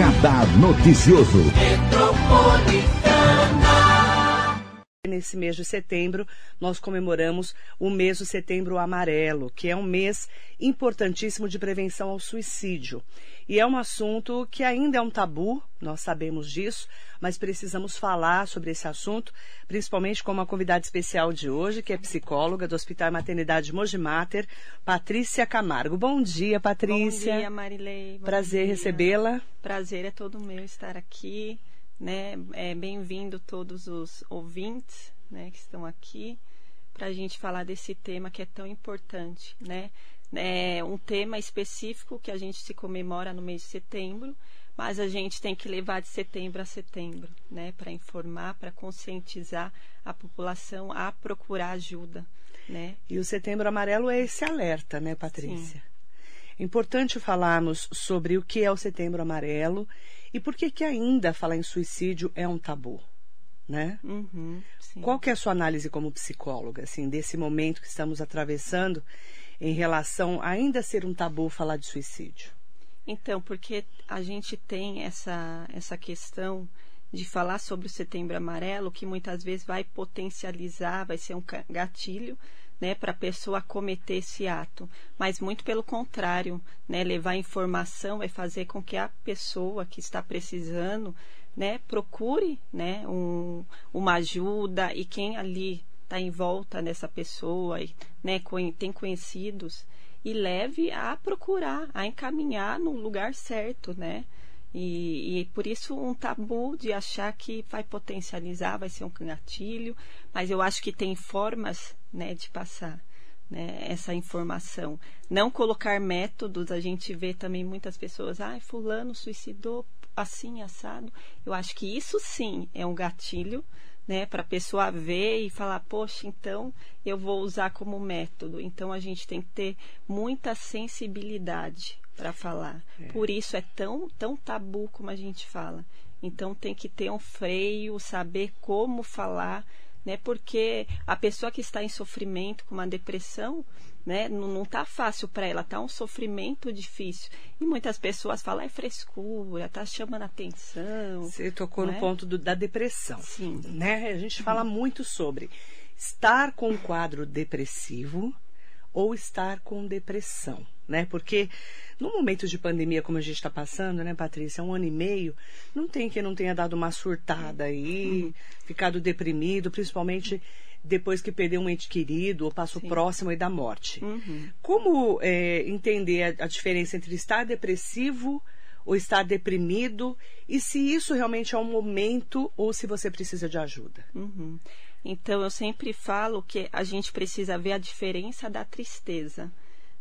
Radar Noticioso. Nesse mês de setembro, nós comemoramos o mês do Setembro Amarelo, que é um mês importantíssimo de prevenção ao suicídio. E é um assunto que ainda é um tabu, nós sabemos disso, mas precisamos falar sobre esse assunto, principalmente com uma convidada especial de hoje, que é psicóloga do Hospital e Maternidade Mogimater, Patrícia Camargo. Bom dia, Patrícia. Bom dia, Marilei. Bom Prazer recebê-la. Prazer é todo meu estar aqui né? É, Bem-vindo todos os ouvintes, né, que estão aqui para a gente falar desse tema que é tão importante, né? É um tema específico que a gente se comemora no mês de setembro, mas a gente tem que levar de setembro a setembro, né, para informar, para conscientizar a população a procurar ajuda, né? E o Setembro Amarelo é esse alerta, né, Patrícia? Sim. É importante falarmos sobre o que é o Setembro Amarelo e por que que ainda falar em suicídio é um tabu, né? Uhum, Qual que é a sua análise como psicóloga, assim, desse momento que estamos atravessando em relação a ainda ser um tabu falar de suicídio? Então, porque a gente tem essa, essa questão de falar sobre o setembro amarelo, que muitas vezes vai potencializar, vai ser um gatilho né, para a pessoa cometer esse ato, mas muito pelo contrário, né, levar informação vai fazer com que a pessoa que está precisando, né, procure, né, um, uma ajuda e quem ali está em volta dessa pessoa, né, tem conhecidos e leve a procurar, a encaminhar no lugar certo, né? E, e, por isso um tabu de achar que vai potencializar, vai ser um gatilho, mas eu acho que tem formas né, de passar né, essa informação. Não colocar métodos, a gente vê também muitas pessoas, ah, fulano suicidou assim, assado. Eu acho que isso sim é um gatilho, né, para a pessoa ver e falar, poxa, então eu vou usar como método. Então a gente tem que ter muita sensibilidade para falar. É. Por isso é tão, tão tabu como a gente fala. Então tem que ter um freio, saber como falar, né? Porque a pessoa que está em sofrimento com uma depressão, né, não está fácil para ela, está um sofrimento difícil. E muitas pessoas falam, é frescura, está chamando atenção. Você tocou no é? ponto do, da depressão. Sim. Né? A gente fala muito sobre estar com um quadro depressivo ou estar com depressão, né? Porque no momento de pandemia como a gente está passando, né, Patrícia, um ano e meio, não tem quem não tenha dado uma surtada aí, uhum. ficado deprimido, principalmente depois que perdeu um ente querido ou passou Sim. próximo da morte. Uhum. Como é, entender a, a diferença entre estar depressivo ou estar deprimido e se isso realmente é um momento ou se você precisa de ajuda? Uhum. Então, eu sempre falo que a gente precisa ver a diferença da tristeza.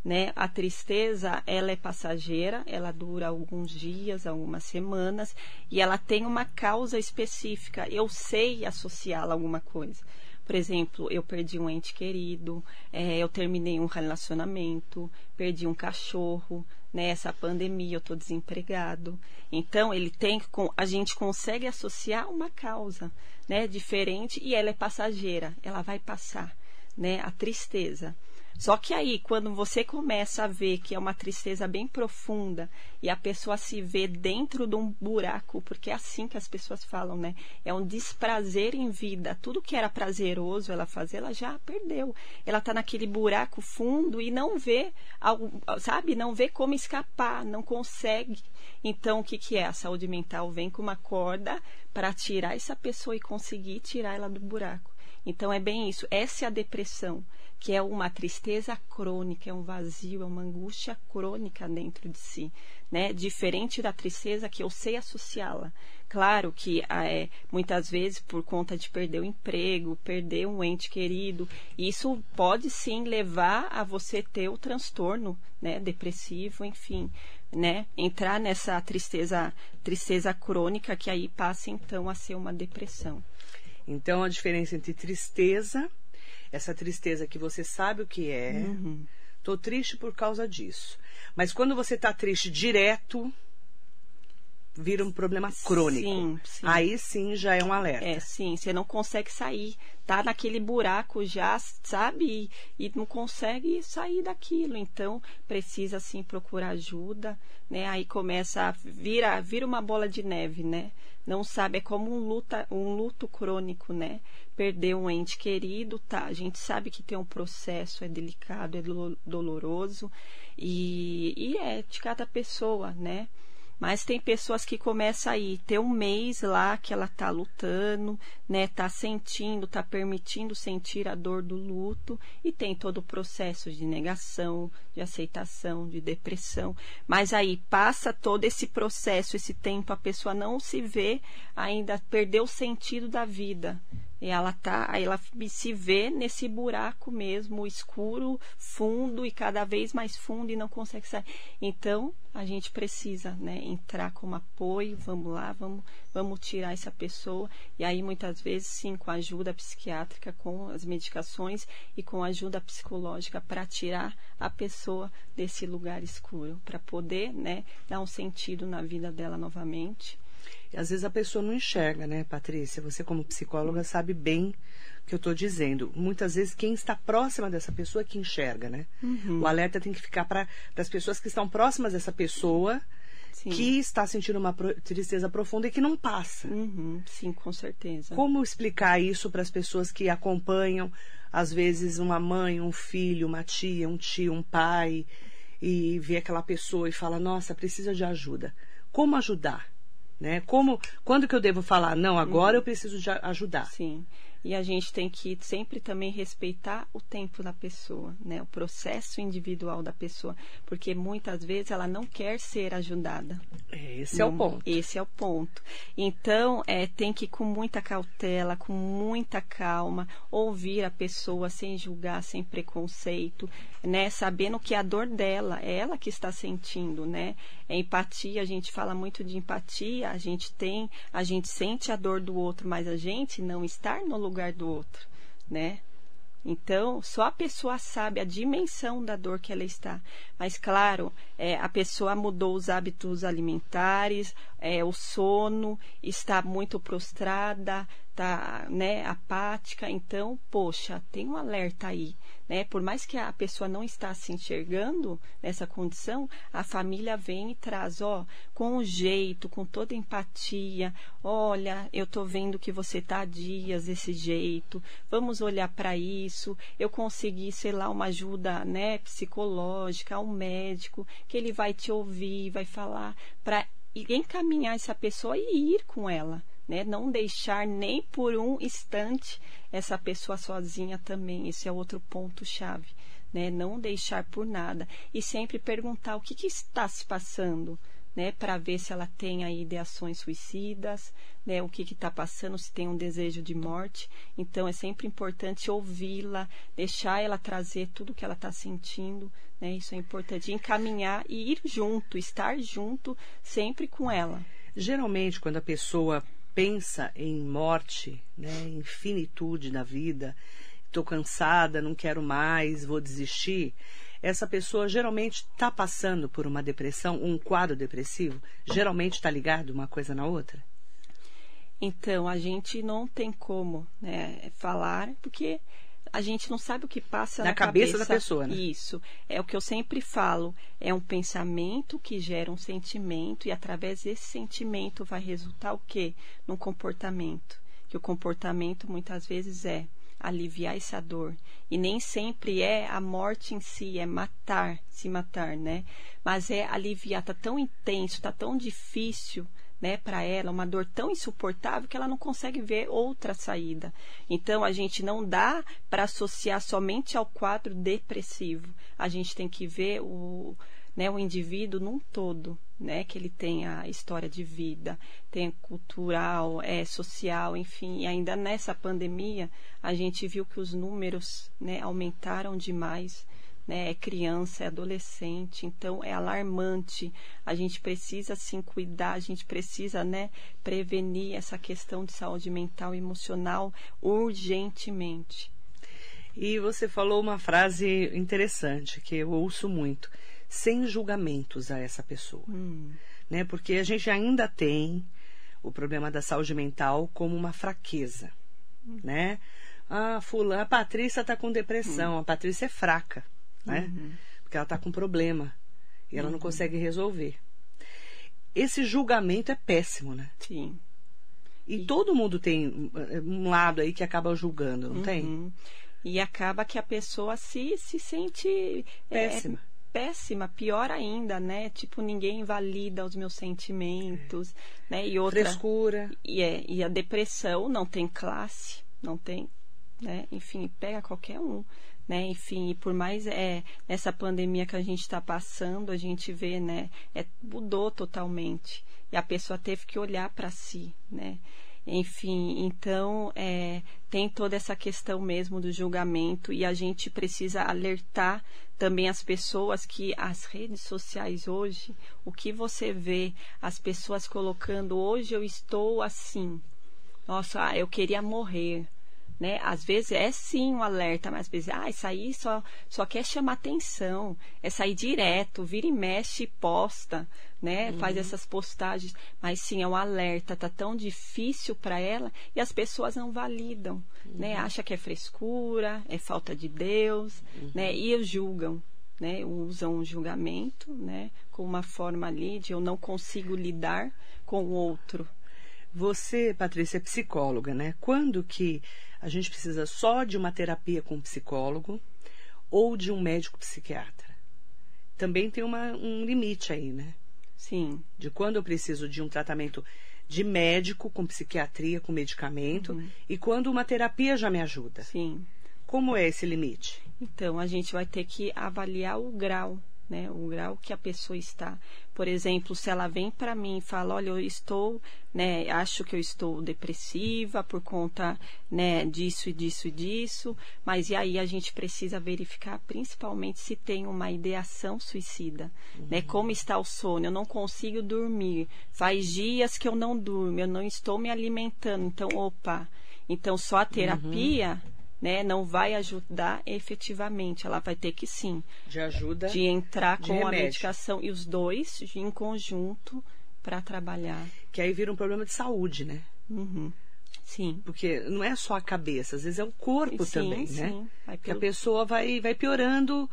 Né? A tristeza, ela é passageira, ela dura alguns dias, algumas semanas, e ela tem uma causa específica. Eu sei associá-la a alguma coisa. Por exemplo, eu perdi um ente querido, é, eu terminei um relacionamento, perdi um cachorro, nessa né? pandemia eu estou desempregado. Então ele tem a gente consegue associar uma causa, né, diferente e ela é passageira, ela vai passar, né, a tristeza. Só que aí, quando você começa a ver que é uma tristeza bem profunda e a pessoa se vê dentro de um buraco, porque é assim que as pessoas falam, né? É um desprazer em vida. Tudo que era prazeroso ela fazer, ela já perdeu. Ela tá naquele buraco fundo e não vê, sabe? Não vê como escapar, não consegue. Então, o que, que é? A saúde mental vem com uma corda para tirar essa pessoa e conseguir tirar ela do buraco. Então, é bem isso. Essa é a depressão que é uma tristeza crônica, é um vazio, é uma angústia crônica dentro de si, né? Diferente da tristeza que eu sei associá-la. Claro que é, muitas vezes por conta de perder o emprego, perder um ente querido, isso pode sim levar a você ter o transtorno, né? Depressivo, enfim, né? Entrar nessa tristeza, tristeza crônica que aí passa então a ser uma depressão. Então a diferença entre tristeza essa tristeza que você sabe o que é. Uhum. Tô triste por causa disso. Mas quando você tá triste direto, vira um problema crônico. Sim, sim. Aí sim já é um alerta. É, sim, você não consegue sair. Tá naquele buraco já, sabe? E, não consegue sair daquilo. Então, precisa sim procurar ajuda, né? Aí começa a vira, vira uma bola de neve, né? Não sabe, é como um, luta, um luto crônico, né? Perder um ente querido, tá? A gente sabe que tem um processo, é delicado, é doloroso e, e é de cada pessoa, né? Mas tem pessoas que começam aí, ter um mês lá que ela tá lutando, né? Tá sentindo, tá permitindo sentir a dor do luto e tem todo o processo de negação, de aceitação, de depressão. Mas aí passa todo esse processo, esse tempo, a pessoa não se vê ainda perdeu o sentido da vida. E ela tá, aí ela se vê nesse buraco mesmo, escuro, fundo e cada vez mais fundo e não consegue sair. Então, a gente precisa, né, entrar como apoio, vamos lá, vamos, vamos tirar essa pessoa. E aí muitas vezes sim, com ajuda psiquiátrica, com as medicações e com ajuda psicológica para tirar a pessoa desse lugar escuro, para poder, né, dar um sentido na vida dela novamente e às vezes a pessoa não enxerga, né, Patrícia? Você, como psicóloga, sabe bem o que eu estou dizendo. Muitas vezes quem está próxima dessa pessoa é que enxerga, né? Uhum. O alerta tem que ficar para as pessoas que estão próximas dessa pessoa. Sim. que está sentindo uma tristeza profunda e que não passa. Uhum, sim, com certeza. Como explicar isso para as pessoas que acompanham, às vezes, uma mãe, um filho, uma tia, um tio, um pai, e vê aquela pessoa e fala: Nossa, precisa de ajuda. Como ajudar? Né? Como, quando que eu devo falar, não, agora uhum. eu preciso de ajudar? Sim. E a gente tem que sempre também respeitar o tempo da pessoa, né? O processo individual da pessoa, porque muitas vezes ela não quer ser ajudada. Esse não, é o ponto. Esse é o ponto. Então, é, tem que com muita cautela, com muita calma, ouvir a pessoa sem julgar, sem preconceito, né? Sabendo que a dor dela é ela que está sentindo, né? É empatia, a gente fala muito de empatia, a gente tem, a gente sente a dor do outro, mas a gente não está no lugar do outro, né? Então, só a pessoa sabe a dimensão da dor que ela está. Mas, claro, é, a pessoa mudou os hábitos alimentares, é, o sono, está muito prostrada, está né, apática. Então, poxa, tem um alerta aí né? Por mais que a pessoa não está se enxergando nessa condição, a família vem e traz, ó, com o jeito, com toda empatia, olha, eu tô vendo que você tá há dias desse jeito, vamos olhar para isso, eu consegui, sei lá, uma ajuda, né, psicológica, um médico, que ele vai te ouvir, vai falar para encaminhar essa pessoa e ir com ela, né? Não deixar nem por um instante essa pessoa sozinha também. Esse é outro ponto chave, né? Não deixar por nada e sempre perguntar o que, que está se passando, né? Para ver se ela tem aí ideações suicidas, né? O que está passando, se tem um desejo de morte. Então é sempre importante ouvi-la, deixar ela trazer tudo que ela está sentindo, né? Isso é importante. Encaminhar e ir junto, estar junto sempre com ela. Geralmente, quando a pessoa pensa em morte, né, em finitude da vida, estou cansada, não quero mais, vou desistir, essa pessoa geralmente está passando por uma depressão, um quadro depressivo, geralmente está ligado uma coisa na outra? Então, a gente não tem como né, falar, porque a gente não sabe o que passa na, na cabeça, cabeça, da pessoa, né? Isso. É o que eu sempre falo. É um pensamento que gera um sentimento e através desse sentimento vai resultar o quê? Num comportamento. Que o comportamento muitas vezes é aliviar essa dor. E nem sempre é a morte em si, é matar, se matar, né? Mas é aliviar, tá tão intenso, tá tão difícil né, para ela, uma dor tão insuportável que ela não consegue ver outra saída. Então a gente não dá para associar somente ao quadro depressivo. A gente tem que ver o, né, o indivíduo num todo, né, que ele tem a história de vida, tem cultural, é social, enfim. E ainda nessa pandemia a gente viu que os números, né, aumentaram demais né, é criança, é adolescente, então é alarmante. A gente precisa sim cuidar, a gente precisa, né, prevenir essa questão de saúde mental e emocional urgentemente. E você falou uma frase interessante que eu ouço muito: sem julgamentos a essa pessoa. Hum. né? Porque a gente ainda tem o problema da saúde mental como uma fraqueza, uhum. né? Ah, fulana, a Patrícia está com depressão, uhum. a Patrícia é fraca, né? Uhum. Porque ela está com problema e ela não uhum. consegue resolver. Esse julgamento é péssimo, né? Sim. E, e, todo mundo tem um lado aí que acaba julgando, não tem? Uhum. E acaba que a pessoa se, se sente é, péssima. É, péssima, pior ainda, né? Tipo, ninguém invalida os meus sentimentos, é. né? E outra frescura. E é, e a depressão não tem classe, não tem, né? Enfim, pega qualquer um, né? Enfim, e por mais é essa pandemia que a gente está passando, a gente vê, né? É, mudou totalmente e a pessoa teve que olhar para si, né? Enfim, então é, tem toda essa questão mesmo do julgamento e a gente precisa alertar também as pessoas que as redes sociais hoje, o que você vê, as pessoas colocando hoje eu estou assim, nossa, eu queria morrer né? Às vezes é sim um alerta, mas às vezes, ah, isso aí só, só quer chamar atenção, é sair direto, vira e mexe e posta, né? Uhum. Faz essas postagens, mas sim é um alerta, tá tão difícil para ela e as pessoas não validam, né? uhum. né? Acha que é frescura, é falta de Deus, uhum. né? E julgam. Né, usam o julgamento né, como uma forma ali de eu não consigo lidar com o outro. Você, Patrícia, é psicóloga, né? Quando que a gente precisa só de uma terapia com um psicólogo ou de um médico psiquiatra. Também tem uma, um limite aí, né? Sim. De quando eu preciso de um tratamento de médico com psiquiatria, com medicamento, uhum. e quando uma terapia já me ajuda. Sim. Como é esse limite? Então, a gente vai ter que avaliar o grau né, o grau que a pessoa está. Por exemplo, se ela vem para mim e fala, olha, eu estou, né, acho que eu estou depressiva por conta, né, disso e disso e disso, mas e aí a gente precisa verificar principalmente se tem uma ideação suicida, né, uhum. né, como está o sono, eu não consigo dormir, faz dias que eu não durmo, eu não estou me alimentando, então, opa, então só a terapia uhum né, não vai ajudar efetivamente. Ela vai ter que sim. De ajuda. De entrar de com remédio. a medicação e os dois em conjunto para trabalhar. Que aí vira um problema de saúde, né? Uhum. Sim. Porque não é só a cabeça, às vezes é o corpo sim, também, sim. né? Vai Que a pessoa vai, vai piorando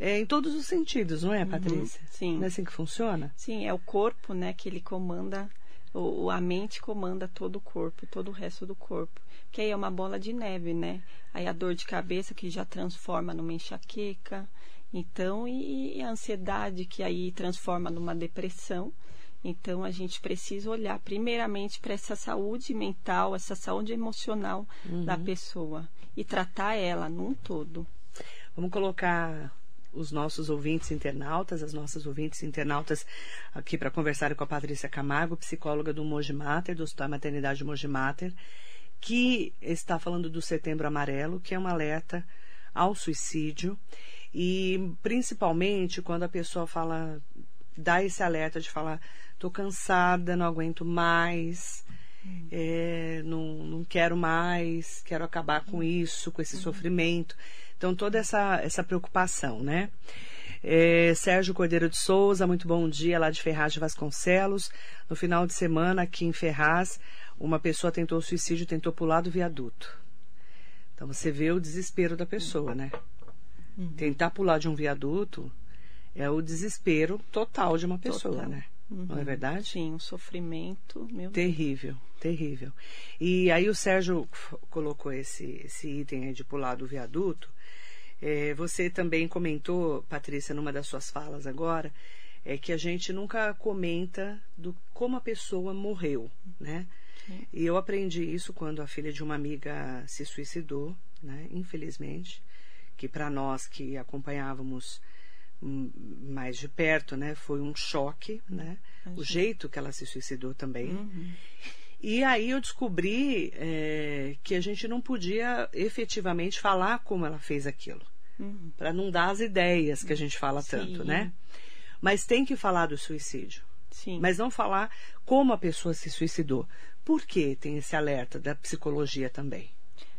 é, em todos os sentidos, não é, uhum. Patrícia? Uhum, sim. Não é assim que funciona? Sim, é o corpo, né, que ele comanda, o, a mente comanda todo o corpo, todo o resto do corpo que aí é uma bola de neve, né? Aí a dor de cabeça que já transforma numa enxaqueca, então, e, e a ansiedade que aí transforma numa depressão. Então, a gente precisa olhar primeiramente para essa saúde mental, essa saúde emocional uhum. da pessoa e tratar ela num todo. Vamos colocar os nossos ouvintes internautas, as nossas ouvintes internautas aqui para conversar com a Patrícia Camargo, psicóloga do Mogi Mater, do Hospital Maternidade Mogi Mater que está falando do Setembro Amarelo, que é um alerta ao suicídio e principalmente quando a pessoa fala dá esse alerta de falar tô cansada, não aguento mais, é, não, não quero mais, quero acabar com isso, com esse uhum. sofrimento. Então toda essa essa preocupação, né? É, Sérgio Cordeiro de Souza, muito bom dia lá de Ferraz de Vasconcelos. No final de semana aqui em Ferraz, uma pessoa tentou suicídio, tentou pular do viaduto. Então você vê o desespero da pessoa, né? Uhum. Tentar pular de um viaduto é o desespero total de uma pessoa, total. né? Uhum. Não é verdade? Sim, um sofrimento meu terrível, Deus. terrível. E aí o Sérgio colocou esse, esse item aí de pular do viaduto. É, você também comentou, Patrícia, numa das suas falas agora, é que a gente nunca comenta do como a pessoa morreu, né? E eu aprendi isso quando a filha de uma amiga se suicidou, né? Infelizmente, que para nós que acompanhávamos mais de perto, né, foi um choque, né? O jeito que ela se suicidou também. Uhum. E aí eu descobri é, que a gente não podia efetivamente falar como ela fez aquilo, uhum. para não dar as ideias que a gente fala Sim. tanto, né? Mas tem que falar do suicídio. Sim. Mas não falar como a pessoa se suicidou. Por que tem esse alerta da psicologia também?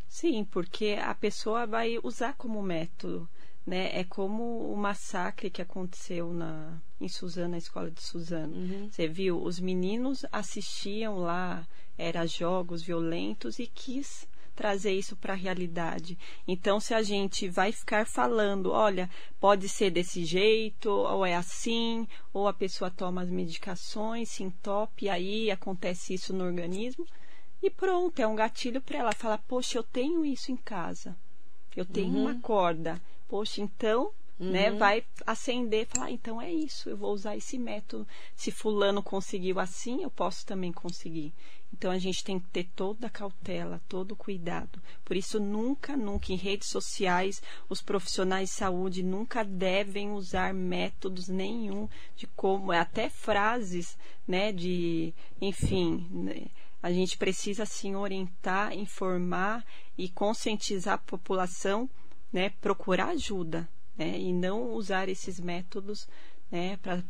Sim, porque a pessoa vai usar como método, né? É como o massacre que aconteceu na, em Suzano, na escola de Suzano. Uhum. Você viu, os meninos assistiam lá, eram jogos violentos e quis trazer isso para a realidade. Então, se a gente vai ficar falando, olha, pode ser desse jeito, ou é assim, ou a pessoa toma as medicações, se entope, aí acontece isso no organismo, e pronto, é um gatilho para ela falar, poxa, eu tenho isso em casa, eu tenho uhum. uma corda, poxa, então né, Uhum. Né, vai acender, falar, ah, então é isso, eu vou usar esse método. Se fulano conseguiu assim, eu posso também conseguir. Então a gente tem que ter toda a cautela, todo o cuidado. Por isso, nunca, nunca em redes sociais, os profissionais de saúde nunca devem usar métodos nenhum de como, até frases, né, de, enfim, né, a gente precisa sim orientar, informar e conscientizar a população, né, procurar ajuda, né, e não usar esses métodos, né, para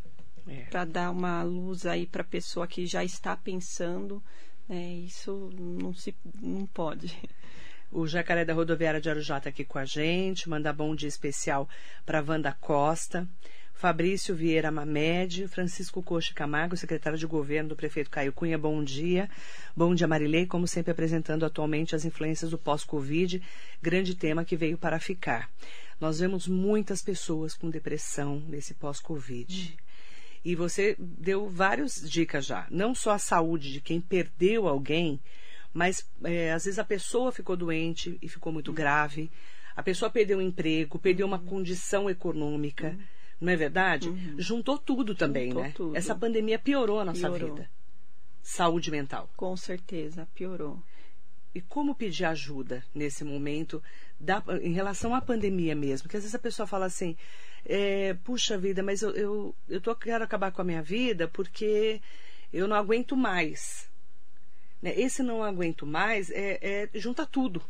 é. para dar uma luz aí para a pessoa que já está pensando é, isso não se não pode. O Jacaré da Rodoviária de Arujá está aqui com a gente, manda bom dia especial para Wanda Costa, Fabrício Vieira Mamed, Francisco Coxa Camargo, secretário de governo do prefeito Caio Cunha, bom dia. Bom dia, Marilei, como sempre apresentando atualmente as influências do pós-Covid, grande tema que veio para ficar. Nós vemos muitas pessoas com depressão nesse pós-Covid. Hum. E você deu várias dicas já. Não só a saúde de quem perdeu alguém, mas é, às vezes a pessoa ficou doente e ficou muito grave. A pessoa perdeu um emprego, perdeu uma condição econômica. Não é verdade? Uhum. Juntou tudo também, Juntou né? Tudo. Essa pandemia piorou a nossa piorou. vida. Saúde mental. Com certeza, piorou. E como pedir ajuda nesse momento da, em relação à pandemia mesmo? Porque às vezes a pessoa fala assim, é, puxa vida, mas eu, eu, eu tô, quero acabar com a minha vida porque eu não aguento mais. Né? Esse não aguento mais é, é junta tudo.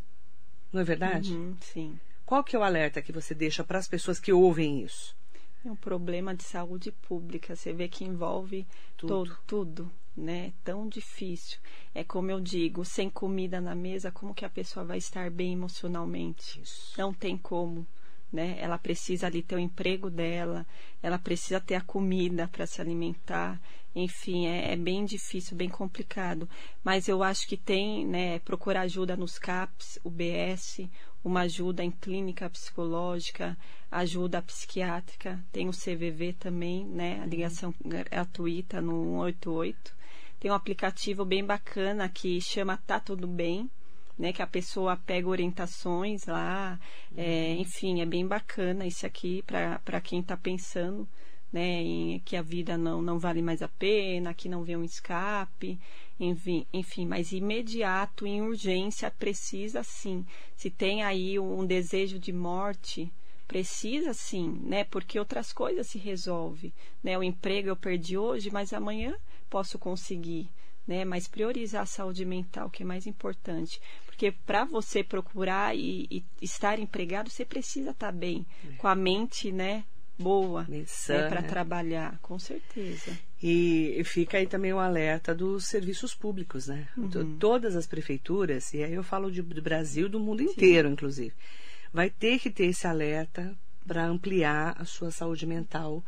Não é verdade? Uhum, sim. Qual que é o alerta que você deixa para as pessoas que ouvem isso? É um problema de saúde pública. Você vê que envolve tudo, tudo né? Tão difícil. É como eu digo, sem comida na mesa, como que a pessoa vai estar bem emocionalmente? Isso. Não tem como né? Ela precisa ali ter o emprego dela, ela precisa ter a comida para se alimentar. Enfim, é, é, bem difícil, bem complicado. Mas eu acho que tem, né, procurar ajuda nos CAPS, UBS, uma ajuda em clínica psicológica, ajuda psiquiátrica, tem o CVV também, né, a ligação gratuita no 188. Tem um aplicativo bem bacana que chama Tá Tudo Bem, né? Que a pessoa pega orientações lá, é, uhum. enfim, é bem bacana isso aqui para quem está pensando, né? Em, que a vida não, não vale mais a pena, que não vê um escape, enfim, enfim, mas imediato, em urgência, precisa sim. Se tem aí um desejo de morte, precisa sim, né? Porque outras coisas se resolve, né? O emprego eu perdi hoje, mas amanhã posso conseguir, né? Mas priorizar a saúde mental, que é mais importante. Porque para você procurar e, e, estar empregado, você precisa estar tá bem, é. com a mente, né? Boa né, para trabalhar, com certeza. E fica aí também o alerta dos serviços públicos, né? Uhum. Todas as prefeituras, e aí eu falo de, do Brasil, do mundo inteiro, Sim. inclusive, vai ter que ter esse alerta para ampliar a sua saúde mental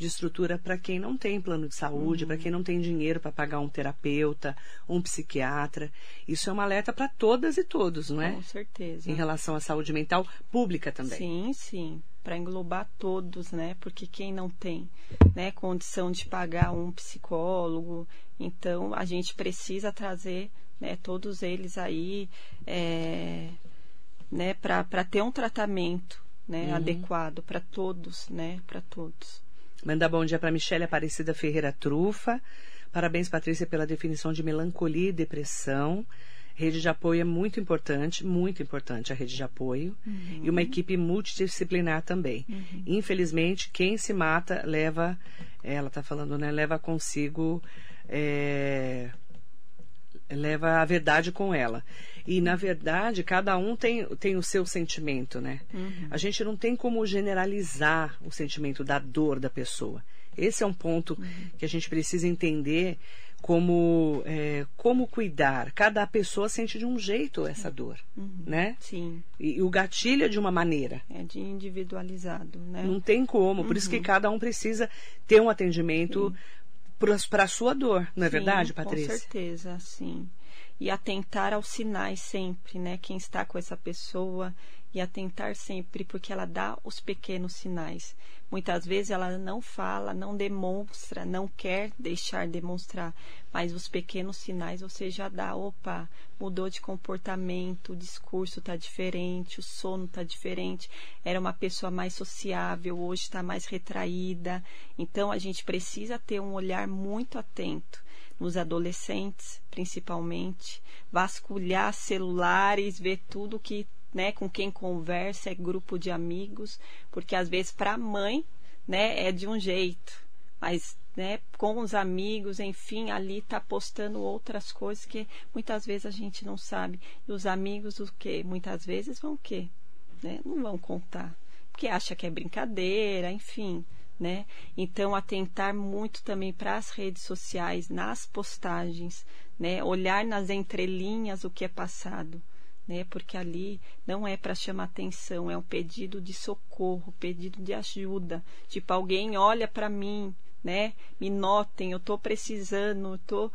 de estrutura para quem não tem plano de saúde, uhum. para quem não tem dinheiro para pagar um terapeuta, um psiquiatra. Isso é uma alerta para todas e todos, não é? Com certeza. Em relação à saúde mental pública também. Sim, sim. Para englobar todos, né? Porque quem não tem né, condição de pagar um psicólogo, então a gente precisa trazer né, todos eles aí é, né, para ter um tratamento né, uhum. adequado para todos, né, para todos. Manda bom dia para Michelle Aparecida Ferreira Trufa. Parabéns, Patrícia, pela definição de melancolia e depressão. Rede de apoio é muito importante, muito importante a rede de apoio. Uhum. E uma equipe multidisciplinar também. Uhum. Infelizmente, quem se mata leva, ela está falando, né? Leva consigo. É, leva a verdade com ela. E, na verdade, cada um tem, tem o seu sentimento, né? Uhum. A gente não tem como generalizar o sentimento da dor da pessoa. Esse é um ponto uhum. que a gente precisa entender como é, como cuidar. Cada pessoa sente de um jeito essa dor, uhum. né? Sim. E, e, o gatilho é de uma maneira. É de individualizado, né? Não tem como. Por uhum. isso que uhum. cada um precisa ter um atendimento para a sua dor, não é sim, verdade, Patrícia? Com certeza, sim. E atentar aos sinais sempre, né? Quem está com essa pessoa e atentar sempre, porque ela dá os pequenos sinais. Muitas vezes ela não fala, não demonstra, não quer deixar demonstrar, mas os pequenos sinais você já dá. Opa, mudou de comportamento, o discurso está diferente, o sono está diferente. Era uma pessoa mais sociável, hoje está mais retraída. Então a gente precisa ter um olhar muito atento nos adolescentes, principalmente, vasculhar celulares, ver tudo que né, com quem conversa, é grupo de amigos, porque às vezes para a mãe, né, é de um jeito, mas né, com os amigos, enfim, ali tá postando outras coisas que muitas vezes a gente não sabe. E os amigos o que muitas vezes vão o quê? Né? Não vão contar, porque acha que é brincadeira, enfim, né? Então atentar muito também para as redes sociais, nas postagens, né? Olhar nas entrelinhas o que é passado né? Porque ali não é para chamar atenção, é um pedido de socorro, pedido de ajuda. Tipo, alguém olha para mim, né? Me notem, eu estou precisando, eu tô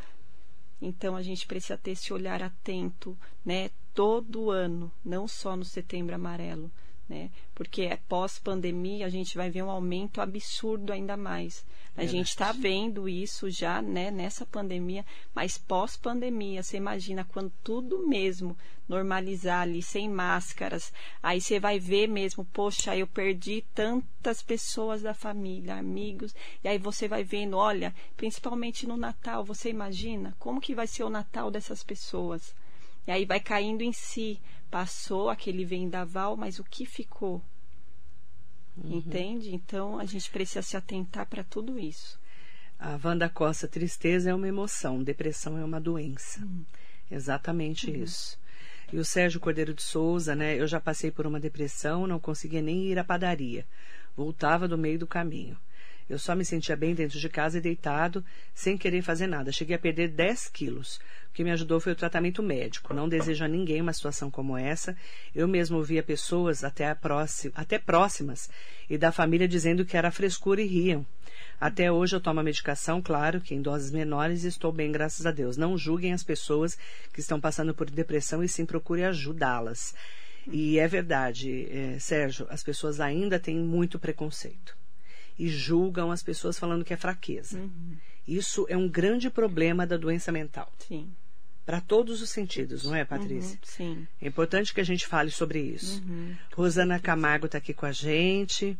então a gente precisa ter esse olhar atento, né? Todo ano, não só no Setembro Amarelo, né? Porque é pós-pandemia, a gente vai ver um aumento absurdo ainda mais. A é gente está vendo isso já, né, nessa pandemia, mas pós-pandemia, você imagina quando tudo mesmo normalizar ali, sem máscaras, aí você vai ver mesmo, poxa, eu perdi tantas pessoas da família, amigos, e aí você vai vendo, olha, principalmente no Natal, você imagina como que vai ser o Natal dessas pessoas? E aí vai caindo em si. Passou aquele vendaval, mas o que ficou? Uhum. Entende? Então a gente precisa se atentar para tudo isso. A Wanda Costa, tristeza é uma emoção, depressão é uma doença. Uhum. Exatamente uhum. isso. E o Sérgio Cordeiro de Souza, né? Eu já passei por uma depressão, não conseguia nem ir à padaria. Voltava do meio do caminho. Eu só me sentia bem dentro de casa e deitado, sem querer fazer nada. Cheguei a perder 10 quilos. O que me ajudou foi o tratamento médico. Não desejo a ninguém uma situação como essa. Eu mesmo via pessoas até, próxima, até próximas e da família dizendo que era frescura e riam. Até hoje eu tomo a medicação, claro que em doses menores estou bem, graças a Deus. Não julguem as pessoas que estão passando por depressão e sim procure ajudá-las. E é verdade, é, Sérgio, as pessoas ainda têm muito preconceito e julgam as pessoas falando que é fraqueza. Uhum. Isso é um grande problema da doença mental. Sim. Para todos os sentidos, não é, Patrícia? Uhum, sim. É importante que a gente fale sobre isso. Uhum, Rosana Camargo está aqui com a gente.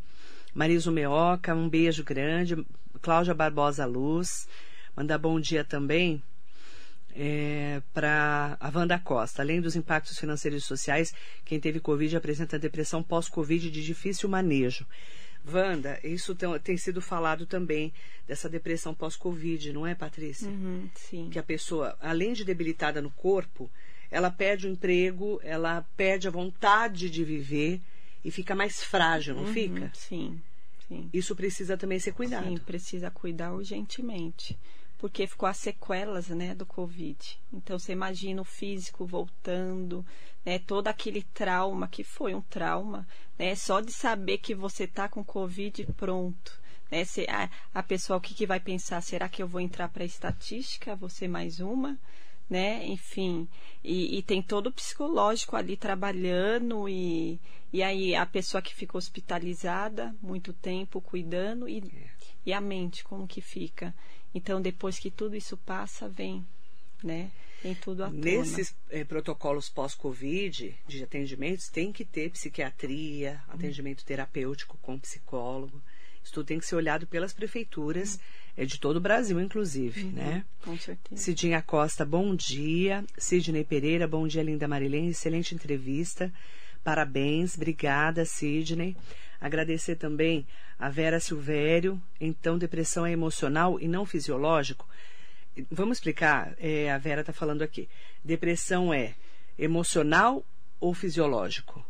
Marisa Meoca, um beijo grande. Cláudia Barbosa Luz. Mandar bom dia também é, para a Wanda Costa. Além dos impactos financeiros e sociais, quem teve Covid apresenta depressão pós-Covid de difícil manejo. Wanda, isso tem, tem, sido falado também dessa depressão pós-Covid, não é, Patrícia? Uhum, sim. Que a pessoa, além de debilitada no corpo, ela perde o emprego, ela perde a vontade de viver e fica mais frágil, não uhum, fica? Sim, sim. Isso precisa também ser cuidado. Sim, precisa cuidar urgentemente porque ficou as sequelas, né, do Covid. Então você imagina o físico voltando, né, todo aquele trauma que foi um trauma, né, só de saber que você tá com Covid pronto. Né, se, a, a pessoa o que, que vai pensar? Será que eu vou entrar para estatística? Você mais uma? Né? Enfim, e, e, tem todo o psicológico ali trabalhando e, e aí a pessoa que fica hospitalizada muito tempo cuidando e, e a mente como que fica. Então, depois que tudo isso passa, vem, né? Vem tudo à Nesses eh, protocolos pós-Covid de atendimentos, tem que ter psiquiatria, hum. atendimento terapêutico com psicólogo. Isso tudo tem que ser olhado pelas prefeituras hum. de todo o Brasil, inclusive, uhum, né? Com certeza. Cidinha Costa, bom dia. Sidney Pereira, bom dia, linda Marilene. Excelente entrevista. Parabéns, obrigada, Sidney. Agradecer também a Vera Silvério. Então, depressão é emocional e não fisiológico? Vamos explicar, é, a Vera está falando aqui. Depressão é emocional ou fisiológico?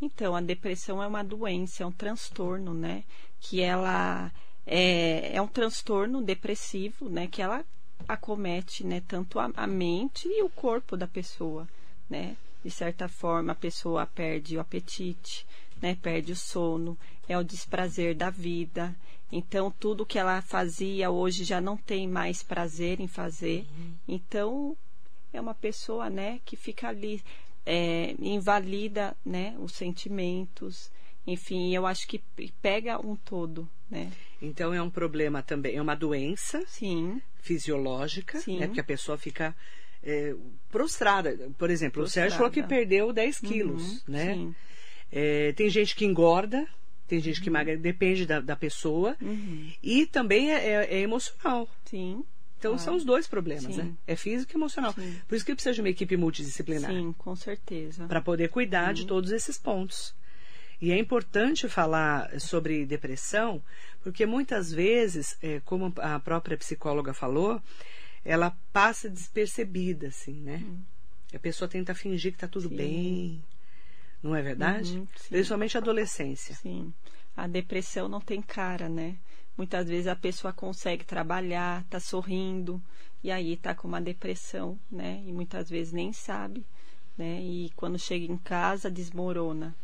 Então, a depressão é uma doença, é um transtorno, né? Que ela é, é um transtorno depressivo, né? Que ela acomete, né, tanto a, a mente e o corpo da pessoa, né? De certa forma, a pessoa perde o apetite, né? Perde o sono, é o desprazer da vida. Então, tudo que ela fazia hoje já não tem mais prazer em fazer. Uhum. Então, é uma pessoa, né, que fica ali, é, invalida, né, os sentimentos. Enfim, eu acho que pega um todo, né? Então é um problema também, é uma doença Sim. fisiológica, Sim. né? Porque a pessoa fica é, prostrada. Por exemplo, prostrada. o Sérgio falou que perdeu 10 uhum, quilos, uhum, né? É, tem gente que engorda, tem gente que emagrece, depende da, da pessoa. Uhum. E também é, é, é emocional. Sim. Então são os dois problemas, Sim. né? É físico e emocional. Sim. Por isso que precisa de uma equipe multidisciplinar. Sim, com certeza. Para poder cuidar de todos esses pontos. E é importante falar sobre depressão, porque muitas vezes, é, como a própria psicóloga falou, ela passa despercebida, assim, né? Uhum. A pessoa tenta fingir que está tudo Sim. bem. Não é verdade? Uhum, Principalmente a adolescência. Sim. A depressão não tem cara, né? Muitas vezes a pessoa consegue trabalhar, tá sorrindo, e aí tá com uma depressão, né? E muitas vezes nem sabe, né? E quando chega em casa desmorona,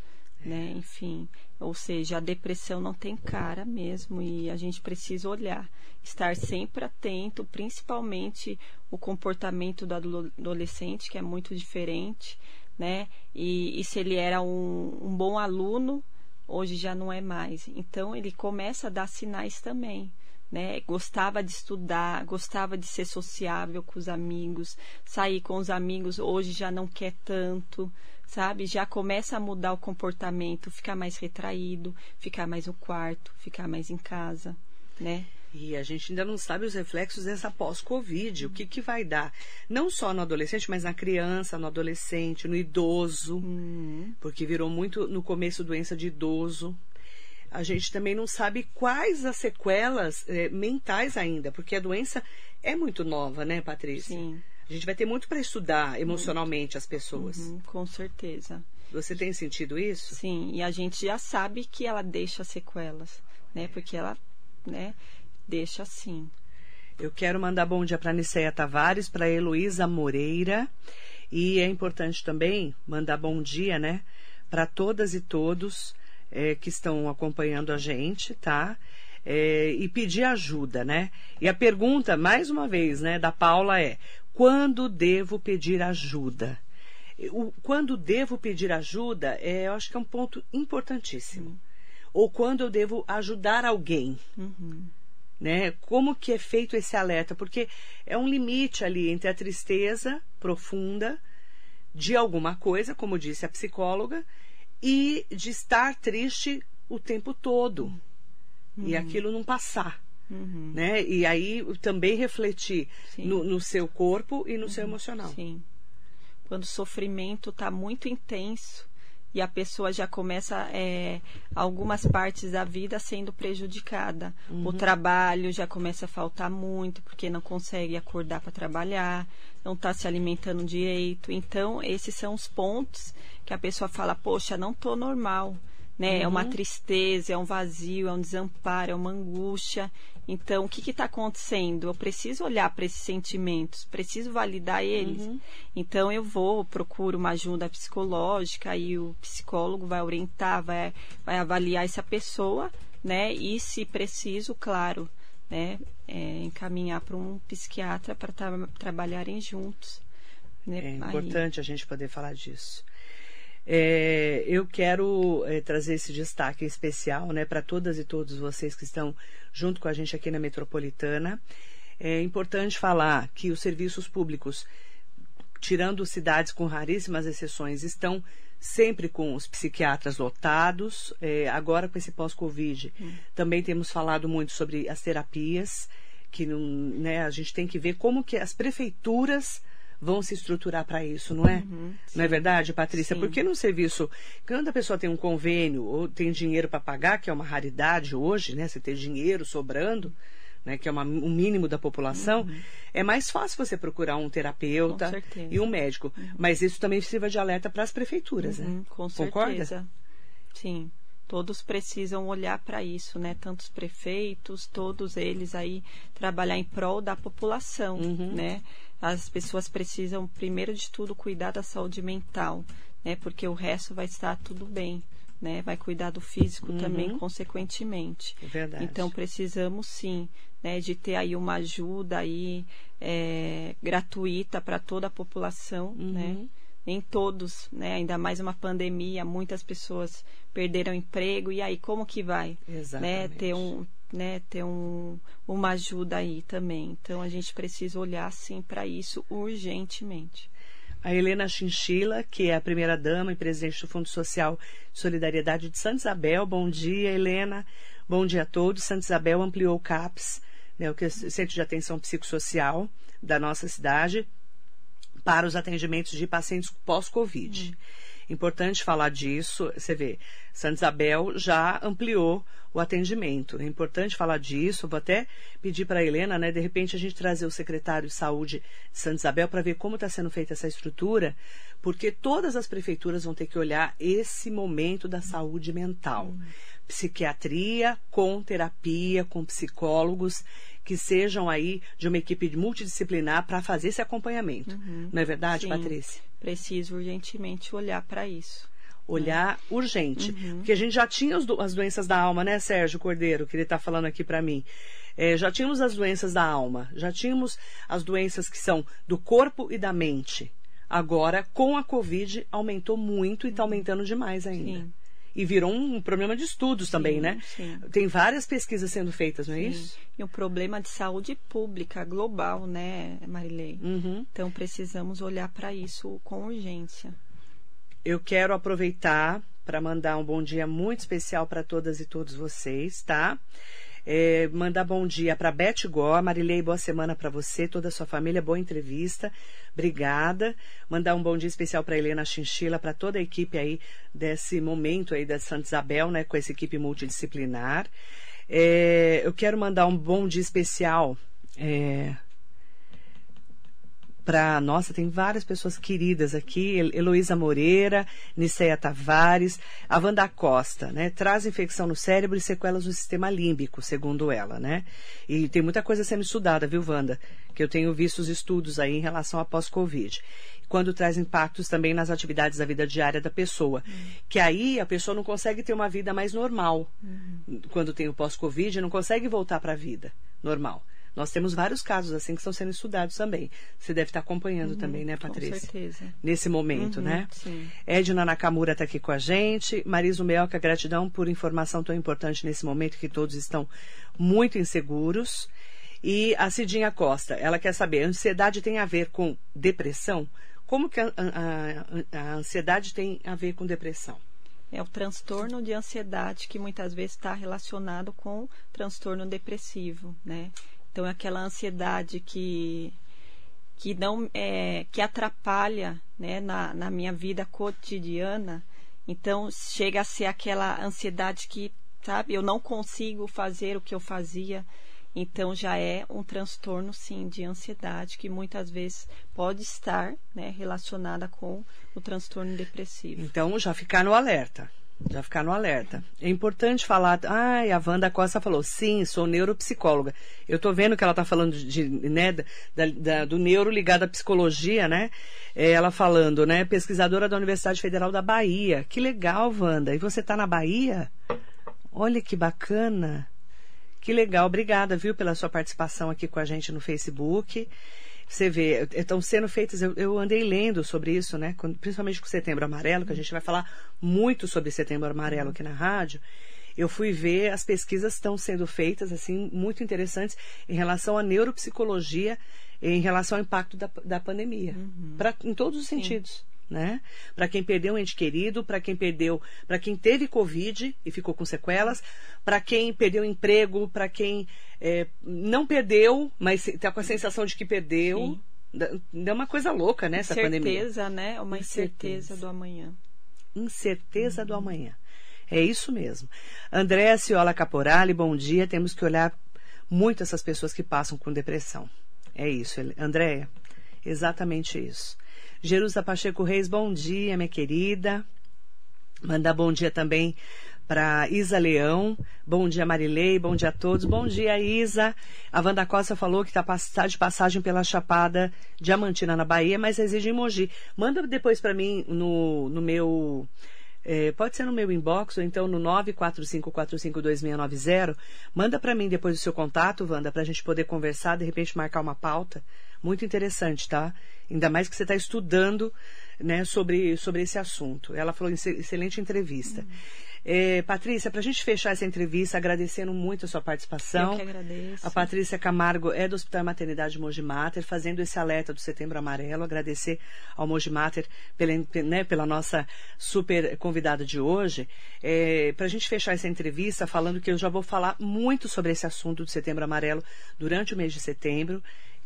é. né? Enfim, ou seja, a depressão não tem cara mesmo e a gente precisa olhar, estar sempre atento, principalmente o comportamento do adolescente, que é muito diferente, né? E, e se ele era um, um bom aluno, hoje já não é mais. Então ele começa a dar sinais também. Né? Gostava de estudar, gostava de ser sociável com os amigos, sair com os amigos, hoje já não quer tanto, sabe? Já começa a mudar o comportamento, ficar mais retraído, ficar mais no quarto, ficar mais em casa, né? E a gente ainda não sabe os reflexos dessa pós-Covid, o que, que vai dar. Não só no adolescente, mas na criança, no adolescente, no idoso, uhum. porque virou muito no começo doença de idoso. A gente também não sabe quais as sequelas eh, mentais ainda, porque a doença é muito nova, né, Patrícia? Sim. A gente vai ter muito para estudar emocionalmente as pessoas. Uhum, com certeza. Você tem sentido isso? Sim, e a gente já sabe que ela deixa sequelas, né? Porque ela, né? Deixa assim. Eu quero mandar bom dia para Niceia Tavares, para Heloísa Moreira. E é importante também mandar bom dia, né, para todas e todos é, que estão acompanhando a gente, tá? É, e pedir ajuda, né? E a pergunta, mais uma vez, né, da Paula é: quando devo pedir ajuda? O, quando devo pedir ajuda, é, eu acho que é um ponto importantíssimo. Uhum. Ou quando eu devo ajudar alguém. Uhum né? Como que é feito esse alerta? Porque é um limite ali entre a tristeza profunda de alguma coisa, como disse a psicóloga, e de estar triste o tempo todo uhum. e aquilo não passar. Uhum. Né? E aí também refletir no, no, seu corpo e no uhum. seu emocional. Sim. Quando o sofrimento está muito intenso, e a pessoa já começa é, algumas partes da vida sendo prejudicada. Uhum. O trabalho já começa a faltar muito porque não consegue acordar para trabalhar, não está se alimentando direito. Então, esses são os pontos que a pessoa fala: Poxa, não estou normal. Né? Uhum. É uma uhum. tristeza, é um vazio, é um desamparo, é uma angústia. Então, o que está acontecendo? Eu preciso olhar para esses sentimentos, preciso validar eles. Uhum. Então, eu vou, procuro uma ajuda psicológica e o psicólogo vai orientar, vai, vai avaliar essa pessoa, né? E, se preciso, claro, né? É, encaminhar para um psiquiatra para tra trabalharem juntos. Né? É importante Aí. a gente poder falar disso. É, eu quero é, trazer esse destaque especial né, para todas e todos vocês que estão junto com a gente aqui na Metropolitana. É importante falar que os serviços públicos, tirando cidades com raríssimas exceções, estão sempre com os psiquiatras lotados. É, agora, com esse pós-Covid, hum. também temos falado muito sobre as terapias, que não, né, a gente tem que ver como que as prefeituras vão se estruturar para isso, não é? Uhum, não é verdade, Patrícia? Sim. Porque no serviço, quando a pessoa tem um convênio ou tem dinheiro para pagar, que é uma raridade hoje, né? Você ter dinheiro sobrando, né? Que é uma, um mínimo da população, uhum. é mais fácil você procurar um terapeuta e um médico. Uhum. Mas isso também sirva de alerta para as prefeituras, né? Com Concorda? certeza. Sim. todos precisam olhar para isso, né? Tantos prefeitos, todos eles aí trabalhar em prol da população, uhum. né? As pessoas precisam, primeiro de tudo, cuidar da saúde mental, né? Porque o resto vai estar tudo bem, né? Vai cuidar do físico uhum. também, consequentemente. É verdade. Então precisamos sim, né? De ter aí uma ajuda aí é, gratuita para toda a população, uhum. né? nem todos, né? Ainda mais uma pandemia, muitas pessoas perderam emprego e aí como que vai? Exatamente. né? Ter um, né? Ter um, uma ajuda aí também. Então a gente precisa olhar sim para isso urgentemente. A Helena Chinchila, que é a primeira dama e presidente do Fundo Social de Solidariedade de Santa Isabel. Bom dia, Helena. Bom dia a todos. Santa Isabel ampliou o CAPS, né, o Centro de Atenção Psicossocial da nossa cidade, para os atendimentos de pacientes pós-Covid. Hum. Importante falar disso. Você vê, Santa Isabel já ampliou o atendimento. É importante falar disso. Vou até pedir para a Helena, né, de repente, a gente trazer o secretário de saúde de Santa Isabel para ver como está sendo feita essa estrutura, porque todas as prefeituras vão ter que olhar esse momento da saúde mental. Hum. Psiquiatria com terapia, com psicólogos que sejam aí de uma equipe multidisciplinar para fazer esse acompanhamento. Uhum. Não é verdade, Sim, Patrícia? Preciso urgentemente olhar para isso. Olhar uhum. urgente. Uhum. Porque a gente já tinha as doenças da alma, né, Sérgio Cordeiro, que ele está falando aqui para mim. É, já tínhamos as doenças da alma, já tínhamos as doenças que são do corpo e da mente. Agora, com a Covid, aumentou muito e está aumentando demais ainda. Sim e virou um problema de estudos sim, também, né? Sim. Tem várias pesquisas sendo feitas, não é sim. isso? E um problema de saúde pública global, né, Marilei? Uhum. Então precisamos olhar para isso com urgência. Eu quero aproveitar para mandar um bom dia muito especial para todas e todos vocês, tá? É, mandar bom dia para Beth Gó, Marilei, boa semana para você, toda a sua família, boa entrevista. Obrigada. Mandar um bom dia especial para Helena Chinchila, para toda a equipe aí desse momento aí da Santa Isabel, né, com essa equipe multidisciplinar. É, eu quero mandar um bom dia especial é, para nossa, tem várias pessoas queridas aqui, Heloísa Moreira, Niceia Tavares, a Wanda Costa, né? Traz infecção no cérebro e sequelas no sistema límbico, segundo ela, né? E tem muita coisa sendo estudada, viu, Wanda? Que eu tenho visto os estudos aí em relação a pós-Covid. Quando traz impactos também nas atividades da vida diária da pessoa. Uhum. Que aí a pessoa não consegue ter uma vida mais normal. Uhum. Quando tem o pós-Covid, não consegue voltar para a vida normal. Nós temos vários casos assim que estão sendo estudados também. Você deve estar acompanhando uhum, também, né, Patrícia? Com certeza. Nesse momento, uhum, né? Sim. Edna Nakamura está aqui com a gente. Marisa Melca, gratidão por informação tão importante nesse momento que todos estão muito inseguros. E a Cidinha Costa, ela quer saber, a ansiedade tem a ver com depressão? Como que a, a, a ansiedade tem a ver com depressão? é o transtorno de ansiedade que muitas vezes está relacionado com transtorno depressivo, né? Então, é aquela ansiedade que, que não é, que atrapalha né, na, na minha vida cotidiana. Então, chega a ser aquela ansiedade que, sabe, eu não consigo fazer o que eu fazia. Então, já é um transtorno, sim, de ansiedade que muitas vezes pode estar né, relacionada com o transtorno depressivo. Então, já ficar no alerta. Já ficar no alerta. É importante falar. Ai, a Wanda Costa falou: sim, sou neuropsicóloga. Eu estou vendo que ela está falando de, né, da, da, do neuro ligado à psicologia, né? É, ela falando, né? Pesquisadora da Universidade Federal da Bahia. Que legal, Wanda. E você está na Bahia? Olha que bacana. Que legal. Obrigada, viu, pela sua participação aqui com a gente no Facebook. Você vê, estão sendo feitas, eu, eu, andei lendo sobre isso, né? Principalmente com o Setembro Amarelo, que a gente vai falar muito sobre Setembro Amarelo aqui na rádio. Eu fui ver, as pesquisas estão sendo feitas, assim, muito interessantes em relação à neuropsicologia, em relação ao impacto da, da pandemia, uhum. pra, em todos os Sim. sentidos né? Para quem perdeu um ente querido, para quem perdeu, para quem teve Covid e ficou com sequelas, para quem perdeu emprego, para quem é, não perdeu, mas está com a sensação de que perdeu. Sim. Deu uma coisa louca, né, essa incerteza, pandemia. Incerteza, né? Uma incerteza. incerteza do amanhã. Incerteza uhum. do amanhã. É isso mesmo. Andréa Ciola Caporali, bom dia. Temos que olhar muito essas pessoas que passam com depressão. É isso, Andréa. Exatamente isso. Jerusa Pacheco Reis, bom dia, minha querida. Mandar bom dia também para Isa Leão. Bom dia, Marilei. Bom dia a todos. Bom dia, Isa. A Wanda Costa falou que está tá de passagem pela Chapada Diamantina, na Bahia, mas exige em Mogi. Manda depois para mim no, no meu. É, pode ser no meu inbox ou então no 945452690. Manda para mim depois o seu contato, Wanda, para a gente poder conversar, de repente marcar uma pauta. Muito interessante, tá? Ainda mais que você está estudando né, sobre, sobre esse assunto. Ela falou excelente entrevista. Uhum. É, Patrícia, para a gente fechar essa entrevista, agradecendo muito a sua participação. Eu que agradeço. A Patrícia Camargo é do Hospital Maternidade Mogi Mater, fazendo esse alerta do Setembro Amarelo. Agradecer ao Mogi Mater pela, né, pela nossa super convidada de hoje. É, para a gente fechar essa entrevista, falando que eu já vou falar muito sobre esse assunto do Setembro Amarelo durante o mês de setembro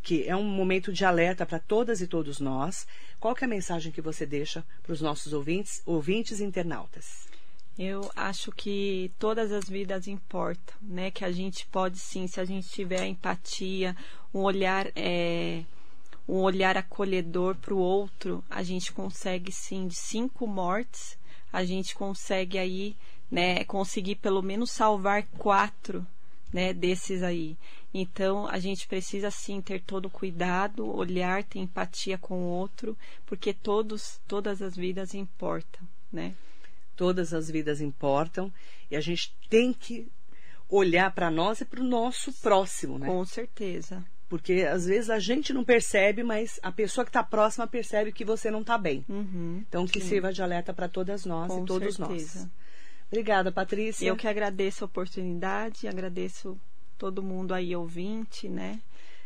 que é um momento de alerta para todas e todos nós. Qual é a mensagem que você deixa para os nossos ouvintes, ouvintes e internautas? Eu acho que todas as vidas importam, né? Que a gente pode sim, se a gente tiver empatia, um olhar, é, um olhar acolhedor para o outro, a gente consegue sim de cinco mortes, a gente consegue aí, né? Conseguir pelo menos salvar quatro, né? Desses aí. Então a gente precisa sim ter todo cuidado, olhar, ter empatia com o outro, porque todos, todas as vidas importam, né? Todas as vidas importam e a gente tem que olhar para nós e para o nosso próximo, né? Com certeza. Porque às vezes a gente não percebe, mas a pessoa que está próxima percebe que você não está bem. Uhum, então que sim. sirva de alerta para todas nós Com e todos certeza. nós. Obrigada, Patrícia. Eu que agradeço a oportunidade, agradeço todo mundo aí ouvinte, né?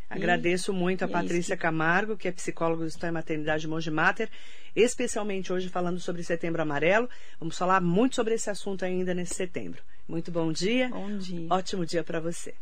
Agradeço muito a Patrícia Camargo, que é psicóloga do Estado e Maternidade Monge Mater, especialmente hoje falando sobre Setembro Amarelo. Vamos falar muito sobre esse assunto ainda nesse setembro. Muito bom dia. Bom dia. Ótimo dia para você.